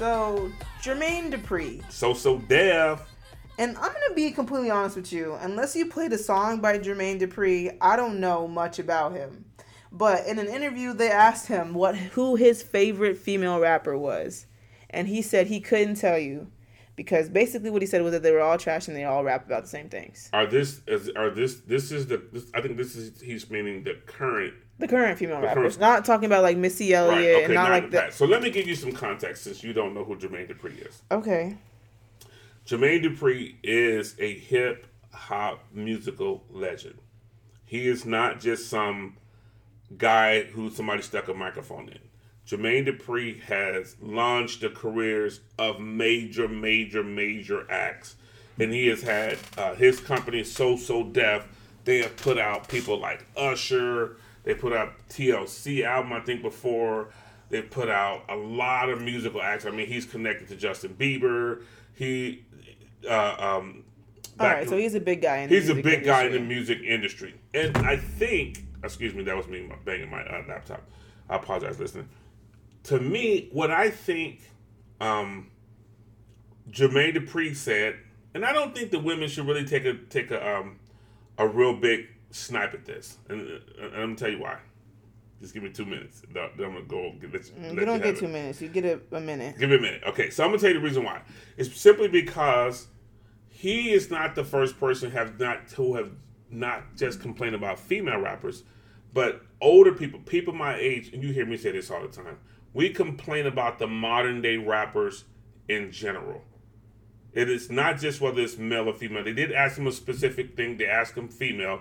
So, Jermaine Dupri. So So Def. And I'm gonna be completely honest with you. Unless you played a song by Jermaine Dupri, I don't know much about him. But in an interview, they asked him what who his favorite female rapper was, and he said he couldn't tell you, because basically what he said was that they were all trash and they all rap about the same things. Are this is are this this is the this, I think this is he's meaning the current The current female current- rappers, not talking about like Missy Elliott right okay and not not like that. So let me give you some context since you don't know who Jermaine Dupri is. Okay, Jermaine Dupri is a hip hop musical legend. He is not just some guy who somebody stuck a microphone in. Jermaine Dupri has launched the careers of major, major, major acts. And he has had uh, his company, So So Def. They have put out people like Usher. They put out TLC album, I think, before. They've put out a lot of musical acts. I mean, he's connected to Justin Bieber. He, uh, um, all right. So he's a big guy. In the He's a big guy in the industry. music industry, and I think, excuse me, that was me banging my uh, laptop. I apologize, listening. To me, what I think, um, Jermaine Dupri said, and I don't think the women should really take a take a um, a real big snipe at this, and, and I'm gonna tell you why. Just give me two minutes. Then I'm gonna go. Get, Mm, You don't get two minutes. You get a, a minute. Give me a minute. Okay, so I'm gonna tell you the reason why. It's simply because he is not the first person have not who have not just complained about female rappers, but older people, people my age, and you hear me say this all the time. We complain about the modern day rappers in general. It is not just whether it's male or female. They did ask him a specific thing. They asked him female,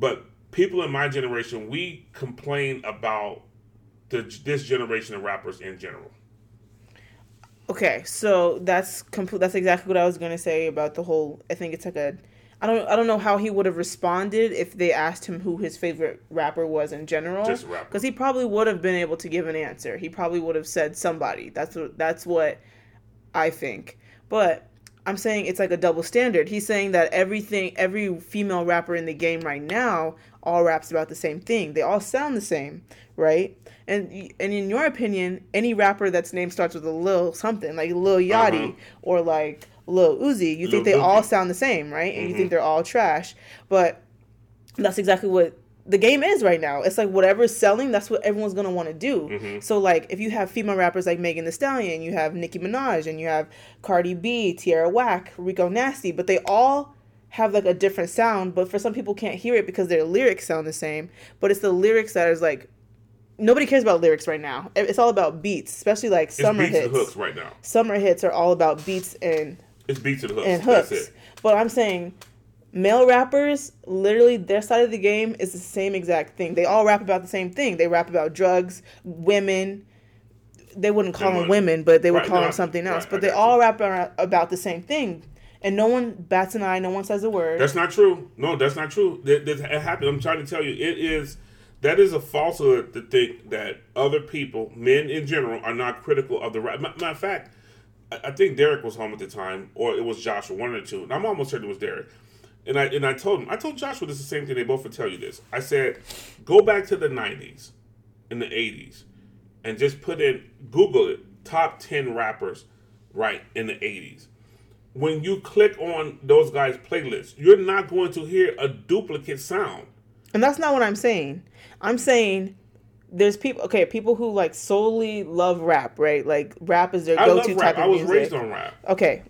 but people in my generation, we complain about the this generation of rappers in general. Okay, so that's complete. That's exactly what I was gonna say about the whole. I think it's like a. I don't. I don't know how he would have responded if they asked him who his favorite rapper was in general. Just rapper. Because he probably would have been able to give an answer. He probably would have said somebody. That's what. That's what I think. But I'm saying it's like a double standard. He's saying that everything, every female rapper in the game right now, all raps about the same thing. They all sound the same, right? And and in your opinion, any rapper that's name starts with a Lil something like Lil Yachty Uh-huh. or like Lil Uzi, you Lil think they all sound the same, right? And you Mm-hmm. think they're all trash, but that's exactly what the game is right now. It's like whatever's selling, that's what everyone's gonna want to do. Mm-hmm. So like if you have female rappers like Megan Thee Stallion, you have Nicki Minaj, and you have Cardi B, Tierra Whack, Rico Nasty, but they all have like a different sound. But for some people can't hear it because their lyrics sound the same. But it's the lyrics that is like nobody cares about lyrics right now. It's all about beats, especially like It's summer beats hits. and hooks right now. Summer hits are all about beats and It's beats and hooks. and That's hooks. it. But I'm saying male rappers, literally their side of the game is the same exact thing. They all rap about the same thing. They rap about drugs, women. They wouldn't call And them women, but they would Right, call them something else. right, but they all rap about the same thing. And no one bats an eye, no one says a word. That's not true. No, that's not true. That, that it happened. I'm trying to tell you, it is that is a falsehood to think that other people, men in general, are not critical of the rap. Matter of fact, I, I think Derek was home at the time, or it was Joshua, one or two. And I'm almost certain it was Derek. And I and I told him, I told Joshua this is the same thing. They both would tell you this. I said, go back to the '90s, in the '80s, and just put in Google it, top ten rappers, right in the '80s when you click on those guys' playlists, you're not going to hear a duplicate sound. And that's not what I'm saying. I'm saying there's people okay, people who like solely love rap, right? Like rap is their I love go-to rap. type of music. I was music. raised on rap. okay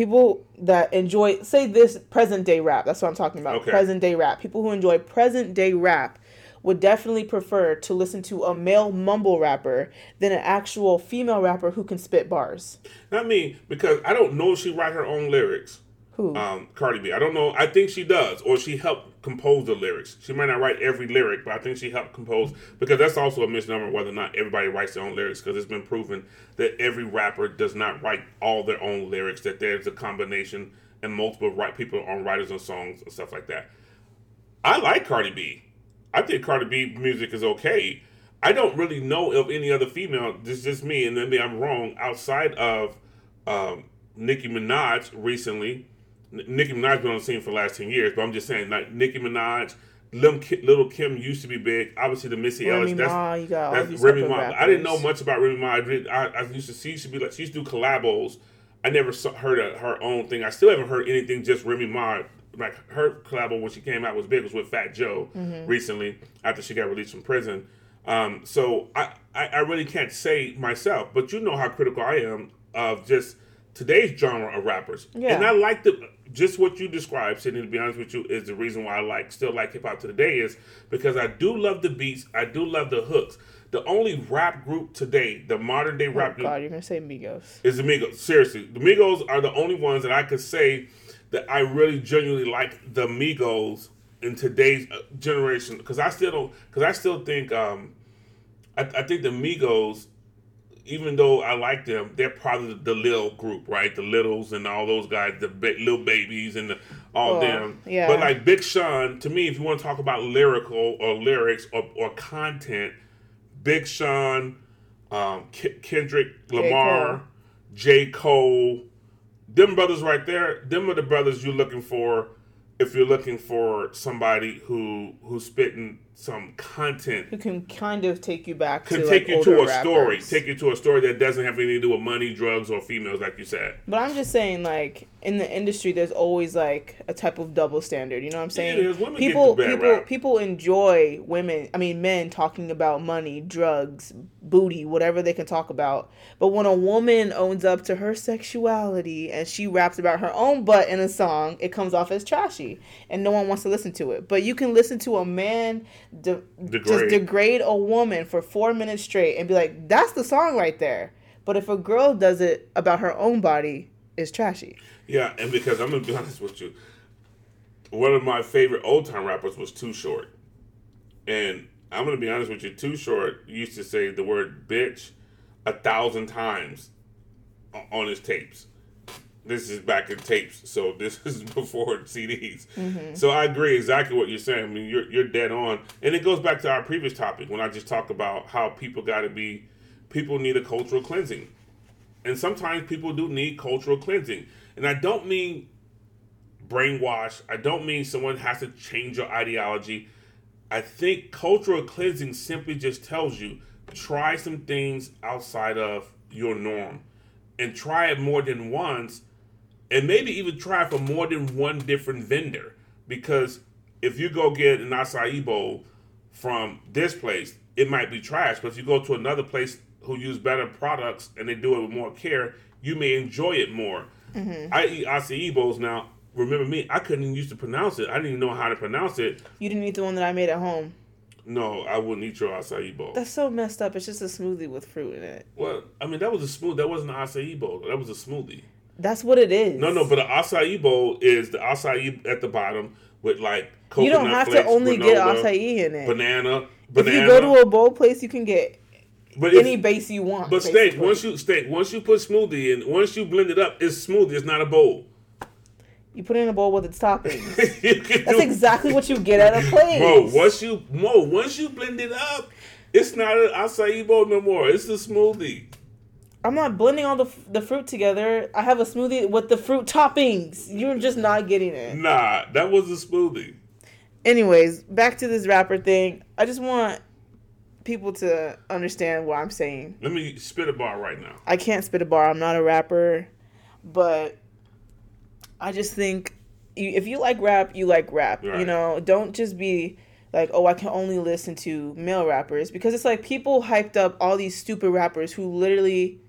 people that enjoy say this present day rap that's what i'm talking about Okay. present day rap people who enjoy present day rap would definitely prefer to listen to a male mumble rapper than an actual female rapper who can spit bars Not me, because I don't know if she write her own lyrics. Who Um, Cardi B. I don't know. I think she does, or she helped compose the lyrics. She might not write every lyric, but I think she helped compose because that's also a misnomer whether or not everybody writes their own lyrics. Because it's been proven that every rapper does not write all their own lyrics. That there's a combination and multiple right people on writers on songs and stuff like that. I like Cardi B. I think Cardi B music is okay. I don't really know of any other female. This is just me, and maybe I'm wrong. Outside of um, Nicki Minaj recently, Nicki Minaj been on the scene for the last ten years, but I'm just saying, like Nicki Minaj, Little Kim used to be big. Obviously, the Missy Remy Ellis. That's, Ma, you got all these Remy Ma. I didn't know much about Remy Ma. I, did, I, I used to see she used to be like she used to do collabos. I never saw, heard of her own thing. I still haven't heard anything just Remy Ma. Like her collabo when she came out was big was with Fat Joe Mm-hmm. recently after she got released from prison. Um, so I, I, I really can't say myself, but you know how critical I am of just today's genre of rappers. Yeah. And I like the just what you described, Sydney, to be honest with you, is the reason why I like still like hip hop to today is because I do love the beats, I do love the hooks. The only rap group today, the modern day oh rap group, god you're gonna say migos is the Migos. Seriously, the Migos are the only ones that I could say that I really genuinely like the Migos in today's uh, generation because I still don't because I still think um I, I think the Migos even though I like them they're probably the, the little group right the littles and all those guys the ba- little babies and the, all Well, them yeah. but like Big Sean to me if you want to talk about lyrical or lyrics or, or content Big Sean um, K- Kendrick Lamar Cole. J. Cole, them brothers right there, them are the brothers you're looking for if you're looking for somebody who who's spitting some content Who can kind of take you back can to take like, you to a older story, take you to a story that doesn't have anything to do with money, drugs, or females, like you said. But I'm just saying, like in the industry, there's always like a type of double standard. You know what I'm saying? it is. Women get people, people, rap. people enjoy women. I mean, men talking about money, drugs, booty, whatever they can talk about. But when a woman owns up to her sexuality and she raps about her own butt in a song, it comes off as trashy, and no one wants to listen to it. But you can listen to a man de- just Degrade. degrade a woman for four minutes straight and be like, "That's the song right there." But if a girl does it about her own body, it's trashy. Yeah, and because I'm gonna be honest with you, one of my favorite old time rappers was Too Short, and I'm gonna be honest with you, Too Short used to say the word bitch a thousand times on his tapes. This is back in tapes, so this is before CDs. Mm-hmm. So I agree exactly what you're saying. I mean, you're you're dead on, and it goes back to our previous topic when I just talked about how people got to be, people need a cultural cleansing, and sometimes people do need cultural cleansing, and I don't mean brainwash. I don't mean someone has to change your ideology. I think cultural cleansing simply just tells you try some things outside of your norm and try it more than once and maybe even try for more than one different vendor because if you go get an acai bowl from this place it might be trash but if you go to another place who use better products and they do it with more care you may enjoy it more Mm-hmm. i eat acai bowls now remember me i couldn't even used to pronounce it i didn't even know how to pronounce it You didn't eat the one that I made at home. no i wouldn't eat your acai bowl That's so messed up. It's just a smoothie with fruit in it. well i mean that was a smooth that wasn't an acai bowl that was a smoothie That's what it is. No, no, but an acai bowl is the acai at the bottom with like coconut you don't have to flakes, only get granola, acai in it. banana, if you go to a bowl place, you can get but if- any base you want. but steak once you steak once you put smoothie in, once you blend it up, it's smoothie. It's not a bowl. you put it in a bowl with its toppings. That's do- exactly what you get at a place. Bro, once you Mo, once you blend it up, it's not an acai bowl no more. It's a smoothie. I'm not blending all the the fruit together. I have a smoothie with the fruit toppings. You're just not getting it. Nah, that was a smoothie. Anyways, back to this rapper thing. I just want people to understand what I'm saying. Let me spit a bar right now. I can't spit a bar. I'm not a rapper, but I just think you, if you like rap, you like rap. You know, don't just be like, oh, I can only listen to male rappers because it's like people hyped up all these stupid rappers who literally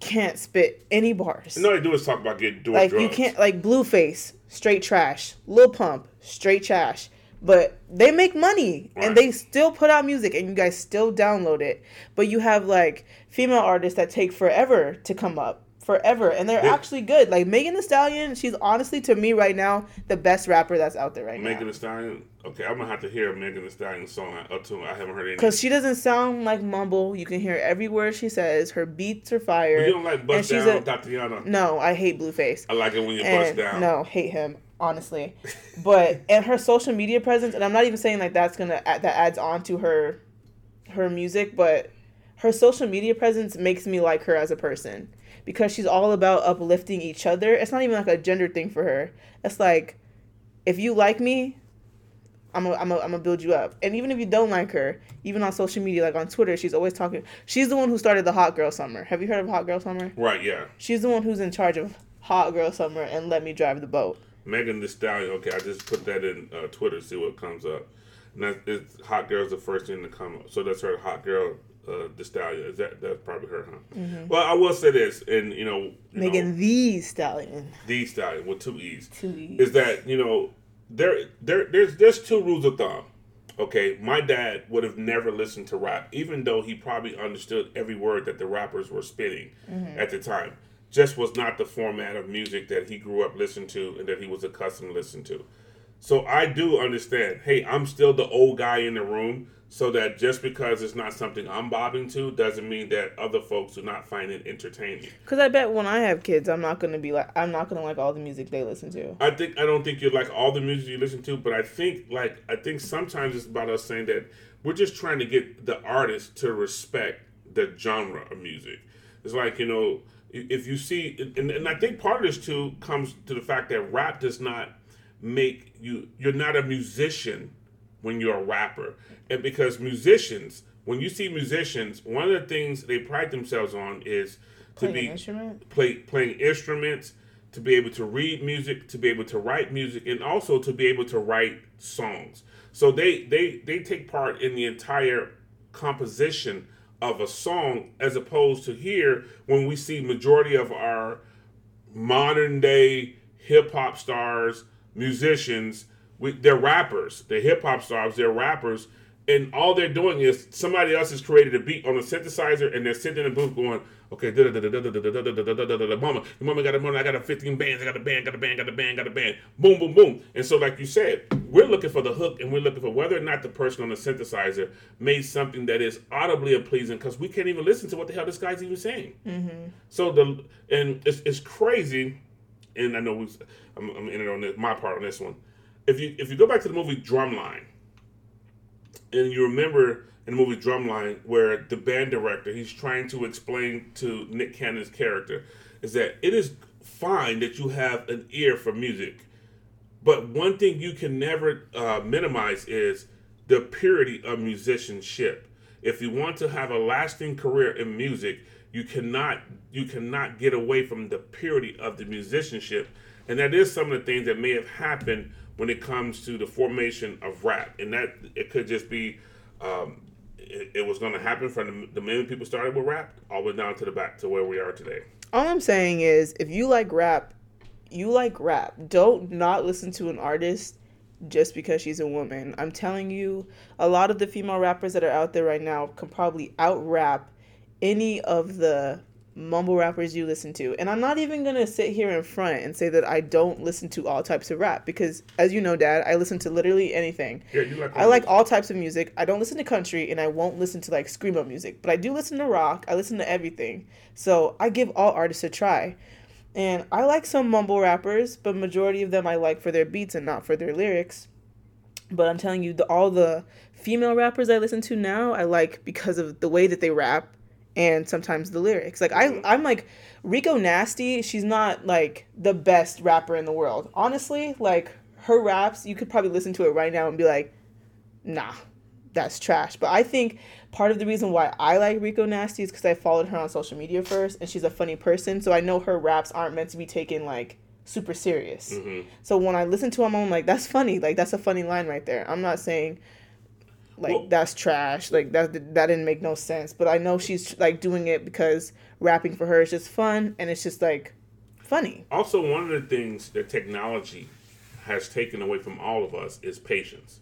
can't spit any bars. And all they do is talk about getting doing like drugs. you can't like Blueface, straight trash. Lil Pump, straight trash. But they make money Right. and they still put out music and you guys still download it. But you have like female artists that take forever to come up. Forever. And they're They- actually good. Like Megan Thee Stallion, she's honestly to me right now the best rapper that's out there right now. Megan now. Thee Stallion. Okay, I'm gonna have to hear Megan Thee Stallion song up to I haven't heard any. Because she doesn't sound like mumble. You can hear every word she says. Her beats are fire. you don't like and bust she's a- Tatiana. No, I hate Blueface. I like it when you bust and down. no hate him honestly but and her social media presence and i'm not even saying like that's gonna add, that adds on to her her music but her social media presence makes me like her as a person because she's all about uplifting each other it's not even like a gender thing for her it's like if you like me I'm gonna I'm I'm gonna build you up. And even if you don't like her, even on social media, like on Twitter, she's always talking. She's the one who started the Hot Girl Summer. Have you heard of Hot Girl Summer? Right, yeah. She's the one who's in charge of Hot Girl Summer and Let Me Drive the Boat. Megan Thee Stallion. Okay, I just put that in uh, Twitter, see what comes up. And that is Hot Girl's the first thing to come up. So that's her Hot Girl uh, Thee Stallion. Is that that's probably her, huh? Well, I will say this, and you know, you Mm-hmm. Megan know, the Stallion. the Stallion with two E's. Two E's. Is that you know there there there's there's two rules of thumb. Okay, my dad would have never listened to rap, even though he probably understood every word that the rappers were spitting Mm-hmm. at the time. Just was not the format of music that he grew up listening to and that he was accustomed to listen to. So I do understand. Hey, I'm still the old guy in the room, so that just because it's not something I'm bobbing to doesn't mean that other folks do not find it entertaining. Because I bet when I have kids, I'm not gonna be like I'm not gonna like all the music they listen to. I think I don't think you like all the music you listen to, but I think like I think sometimes it's about us saying that we're just trying to get the artist to respect the genre of music. It's like you know if you see, and, and I think part of this too comes to the fact that rap does not make you. You're not a musician when you're a rapper. And because musicians, when you see musicians, one of the things they pride themselves on is to Playing be instrument? play playing instruments, to be able to read music, to be able to write music, and also to be able to write songs. So they they they take part in the entire composition of a song, as opposed to here when we see majority of our modern day hip hop stars, musicians, we, they're rappers. They're hip hop stars. They're rappers, and all they're doing is somebody else has created a beat on a synthesizer, and they're sitting in the booth going, Okay, mama, mama got a money, I got a 15 bands, I got a band, got a band, got a band, got a band. Boom, boom, boom. And so, like you said, we're looking for the hook and we're looking for whether or not the person on the synthesizer made something that is audibly pleasing because we can't even listen to what the hell this guy's even saying. Mm-hmm. So, the and it's, it's crazy. And I know we, I'm, I'm in it on this, my part on this one. If you if you go back to the movie Drumline, and you remember in the movie Drumline where the band director he's trying to explain to Nick Cannon's character is that it is fine that you have an ear for music, but one thing you can never uh, minimize is the purity of musicianship. If you want to have a lasting career in music, you cannot you cannot get away from the purity of the musicianship, and that is some of the things that may have happened when it comes to the formation of rap, and that it could just be. Um, it, was going to happen from the, the minute people started with rap all the way down to the back to where we are today. All I'm saying is, if you like rap, you like rap. Don't not listen to an artist just because she's a woman. I'm telling you, a lot of the female rappers that are out there right now can probably out rap any of the mumble rappers you listen to. And I'm not even gonna sit here in front and say that I don't listen to all types of rap because, as you know, Dad, I listen to literally anything. Yeah, you like I like all types of music. I don't listen to country and I won't listen to like screamo music, but I do listen to rock. I listen to everything. So I give all artists a try. And I like some mumble rappers, but majority of them I like for their beats and not for their lyrics. But I'm telling you, the, all the female rappers I listen to now, I like because of the way that they rap and sometimes the lyrics. Like I, mm-hmm. I'm like Rico Nasty. She's not like the best rapper in the world, honestly. Like her raps, you could probably listen to it right now and be like, nah, that's trash. But I think part of the reason why I like Rico Nasty is because I followed her on social media first, and she's a funny person. So I know her raps aren't meant to be taken like super serious. Mm-hmm. So when I listen to them, I'm like, that's funny. Like that's a funny line right there. I'm not saying like Well- that's trash. Like that that didn't make no sense. But I know she's like doing it because rapping for her is just fun, and it's just like funny. Also, one of the things that technology has taken away from all of us is patience.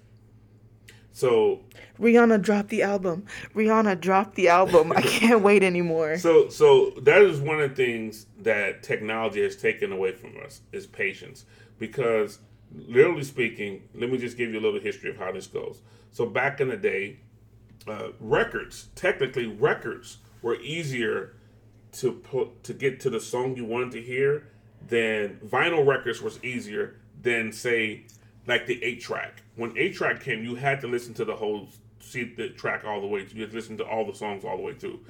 So, Rihanna dropped the album. Rihanna dropped the album. I can't wait anymore. so, so that is one of the things that technology has taken away from us is patience. Because, literally speaking, let me just give you a little history of how this goes. So, back in the day, uh, records, technically, records were easier to put to get to the song you wanted to hear than vinyl records was easier than say like the eight track. When eight track came, you had to listen to the whole see the track all the way. You had to listen to all the songs all the way through.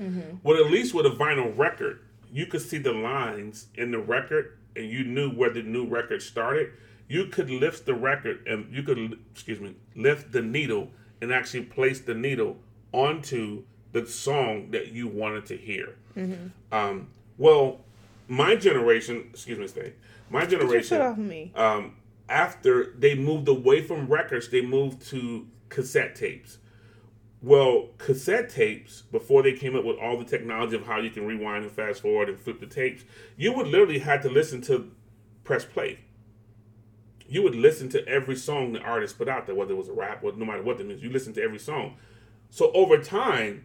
Well, at least with a vinyl record, you could see the lines in the record, and you knew where the new record started. You could lift the record, and you could excuse me, lift the needle and actually place the needle onto the song that you wanted to hear. Um, well, my generation, excuse me, stay. My generation, off me. um, after they moved away from records, they moved to cassette tapes. Well, cassette tapes, before they came up with all the technology of how you can rewind and fast forward and flip the tapes, you would literally have to listen to press play. You would listen to every song the artist put out there, whether it was a rap, or no matter what the music, you listen to every song. So over time,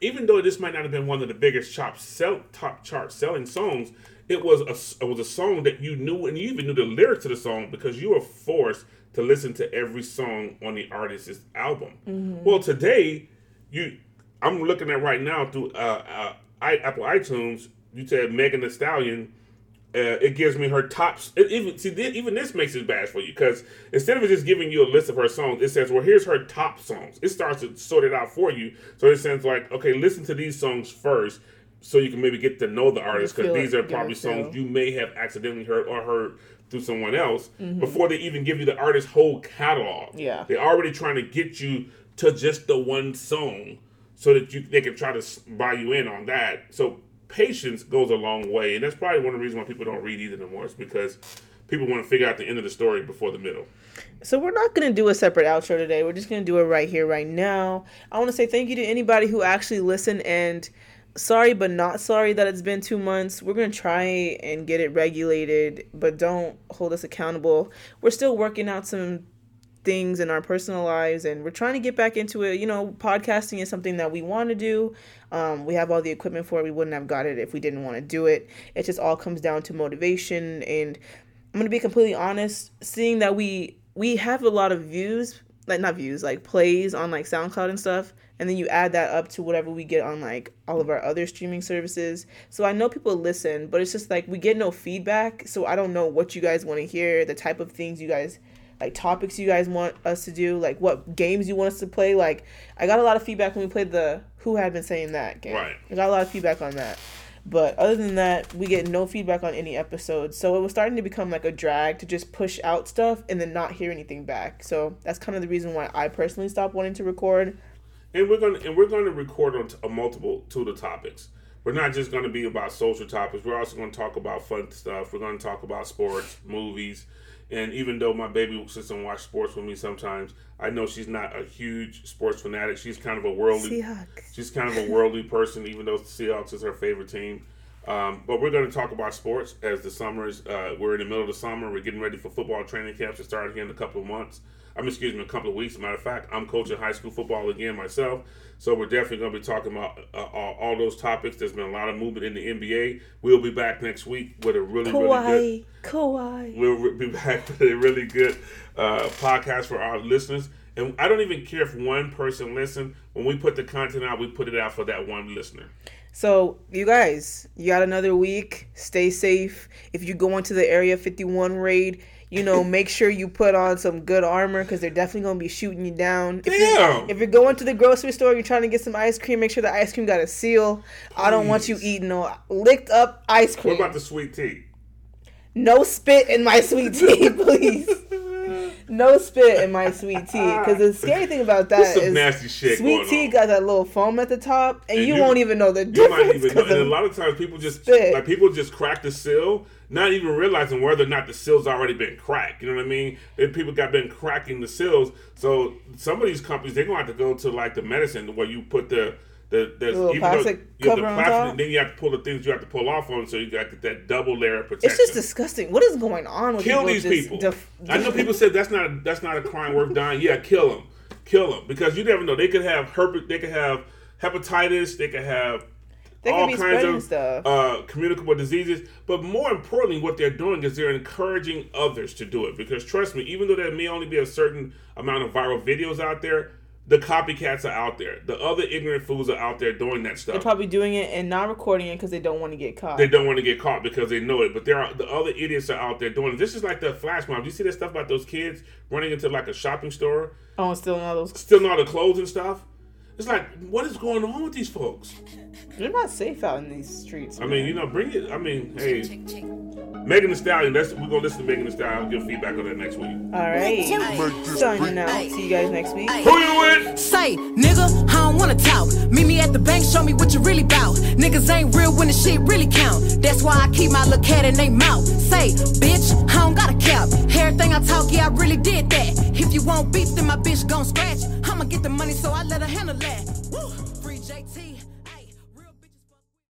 even though this might not have been one of the biggest top sell top chart selling songs, it was a it was a song that you knew and you even knew the lyrics to the song because you were forced to listen to every song on the artist's album. Well, today you I'm looking at right now through uh, uh, I, Apple iTunes. You said Megan Thee Stallion. Uh, it gives me her tops. It, even see, thi- even this makes it bad for you because instead of it just giving you a list of her songs, it says, "Well, here's her top songs." It starts to sort it out for you. So it sounds like, "Okay, listen to these songs first. so you can maybe get to know the artist because these are probably songs you may have accidentally heard or heard through someone else Mm-hmm. before they even give you the artist's whole catalog. Yeah. they're already trying to get you to just the one song so that you they can try to buy you in on that. So patience goes a long way, and that's probably one of the reasons why people don't read either anymore. Is because people want to figure out the end of the story before the middle. So we're not gonna do a separate outro today. We're just gonna do it right here, right now. I want to say thank you to anybody who actually listened and sorry but not sorry that it's been two months. We're gonna try and get it regulated, but don't hold us accountable. We're still working out some things in our personal lives and we're trying to get back into it. You know, podcasting is something that we want to do. Um, we have all the equipment for it. We wouldn't have got it if we didn't want to do it. It just all comes down to motivation and I'm gonna be completely honest, seeing that we we have a lot of views, like not views, like plays on like SoundCloud and stuff, and then you add that up to whatever we get on like all of our other streaming services. So I know people listen, but it's just like we get no feedback. So I don't know what you guys want to hear, the type of things you guys like topics you guys want us to do, like what games you want us to play. Like I got a lot of feedback when we played the Who Had Been Saying That game. Right. I got a lot of feedback on that. But other than that, we get no feedback on any episodes. So it was starting to become like a drag to just push out stuff and then not hear anything back. So that's kind of the reason why I personally stopped wanting to record. and we're gonna and we're gonna record on t- a multiple to the topics. We're not just gonna be about social topics. We're also gonna talk about fun stuff. We're gonna talk about sports, movies, and even though my baby sits and watch sports with me sometimes, I know she's not a huge sports fanatic. She's kind of a worldly. Seahawks. She's kind of a worldly person, even though the Seahawks is her favorite team. Um, but we're going to talk about sports as the summer is. Uh, we're in the middle of the summer. We're getting ready for football training camps to start here in a couple of months. I'm excuse me, a couple of weeks. Matter of fact, I'm coaching high school football again myself. So we're definitely going to be talking about uh, all, all those topics. There's been a lot of movement in the NBA. We'll be back next week with a really, really good Kawhi. Kawhi. We'll re- be back with a really good uh, podcast for our listeners. And I don't even care if one person listens. When we put the content out, we put it out for that one listener. So, you guys, you got another week. Stay safe. If you go into the Area 51 raid, you know, make sure you put on some good armor because they're definitely going to be shooting you down. If You're, if you're going to the grocery store, you're trying to get some ice cream, make sure the ice cream got a seal. I don't want you eating no licked up ice cream. What about the sweet tea? no spit in my sweet tea, please. No spit in my sweet tea. Because the scary thing about that is nasty shit sweet tea on. got that little foam at the top, and, And you, you- won't even know the You difference. might even know. And a lot of times people just Spit. like people just crack the seal, not even realizing whether or not the seal's already been cracked. You know what I mean? Then people got been cracking the seals. So some of these companies they're gonna have to go to like the medicine where you put the the, the, little even though- plastic yeah, the cover on plastic, top? then you have to pull the things you have to pull off on, so you got that double layer of protection. It's just disgusting. What is going on with kill people these people. def- I know people said that's not a, that's not a crime worth dying. Yeah, kill them, kill them because you never know. They could have herpes. They could have hepatitis. They could have They all kinds of stuff. Uh, communicable diseases. But more importantly, what they're doing is they're encouraging others to do it. Because trust me, even though there may only be a certain amount of viral videos out there, the copycats are out there. The other ignorant fools are out there doing that stuff. They're probably doing it and not recording it because they don't want to get caught. they don't want to get caught because they know it. But there are the other idiots are out there doing it. This is like the flash mob. You see that stuff about those kids running into like a shopping store, oh, stealing all those. stealing all the clothes and stuff? It's like, what is going on with these folks? They're not safe out in these streets. I mean, you know, bring it. I mean, hey, Megan Thee Stallion. That's we're gonna listen to Megan Thee Stallion. I'll give feedback on that next week. All right. Signing out. See you guys next week. Who you with? Say, nigga, I don't wanna talk. Meet me at the bank, show me what you really bout. Niggas ain't real when the shit really count. That's why I keep my little cat in they mouth. Say, bitch, I don't got a cap. Everything I talk, yeah, I really did that. If you want beef, then my bitch gon' scratch. I'ma get the money, so I let her handle that. Woo. Free JT.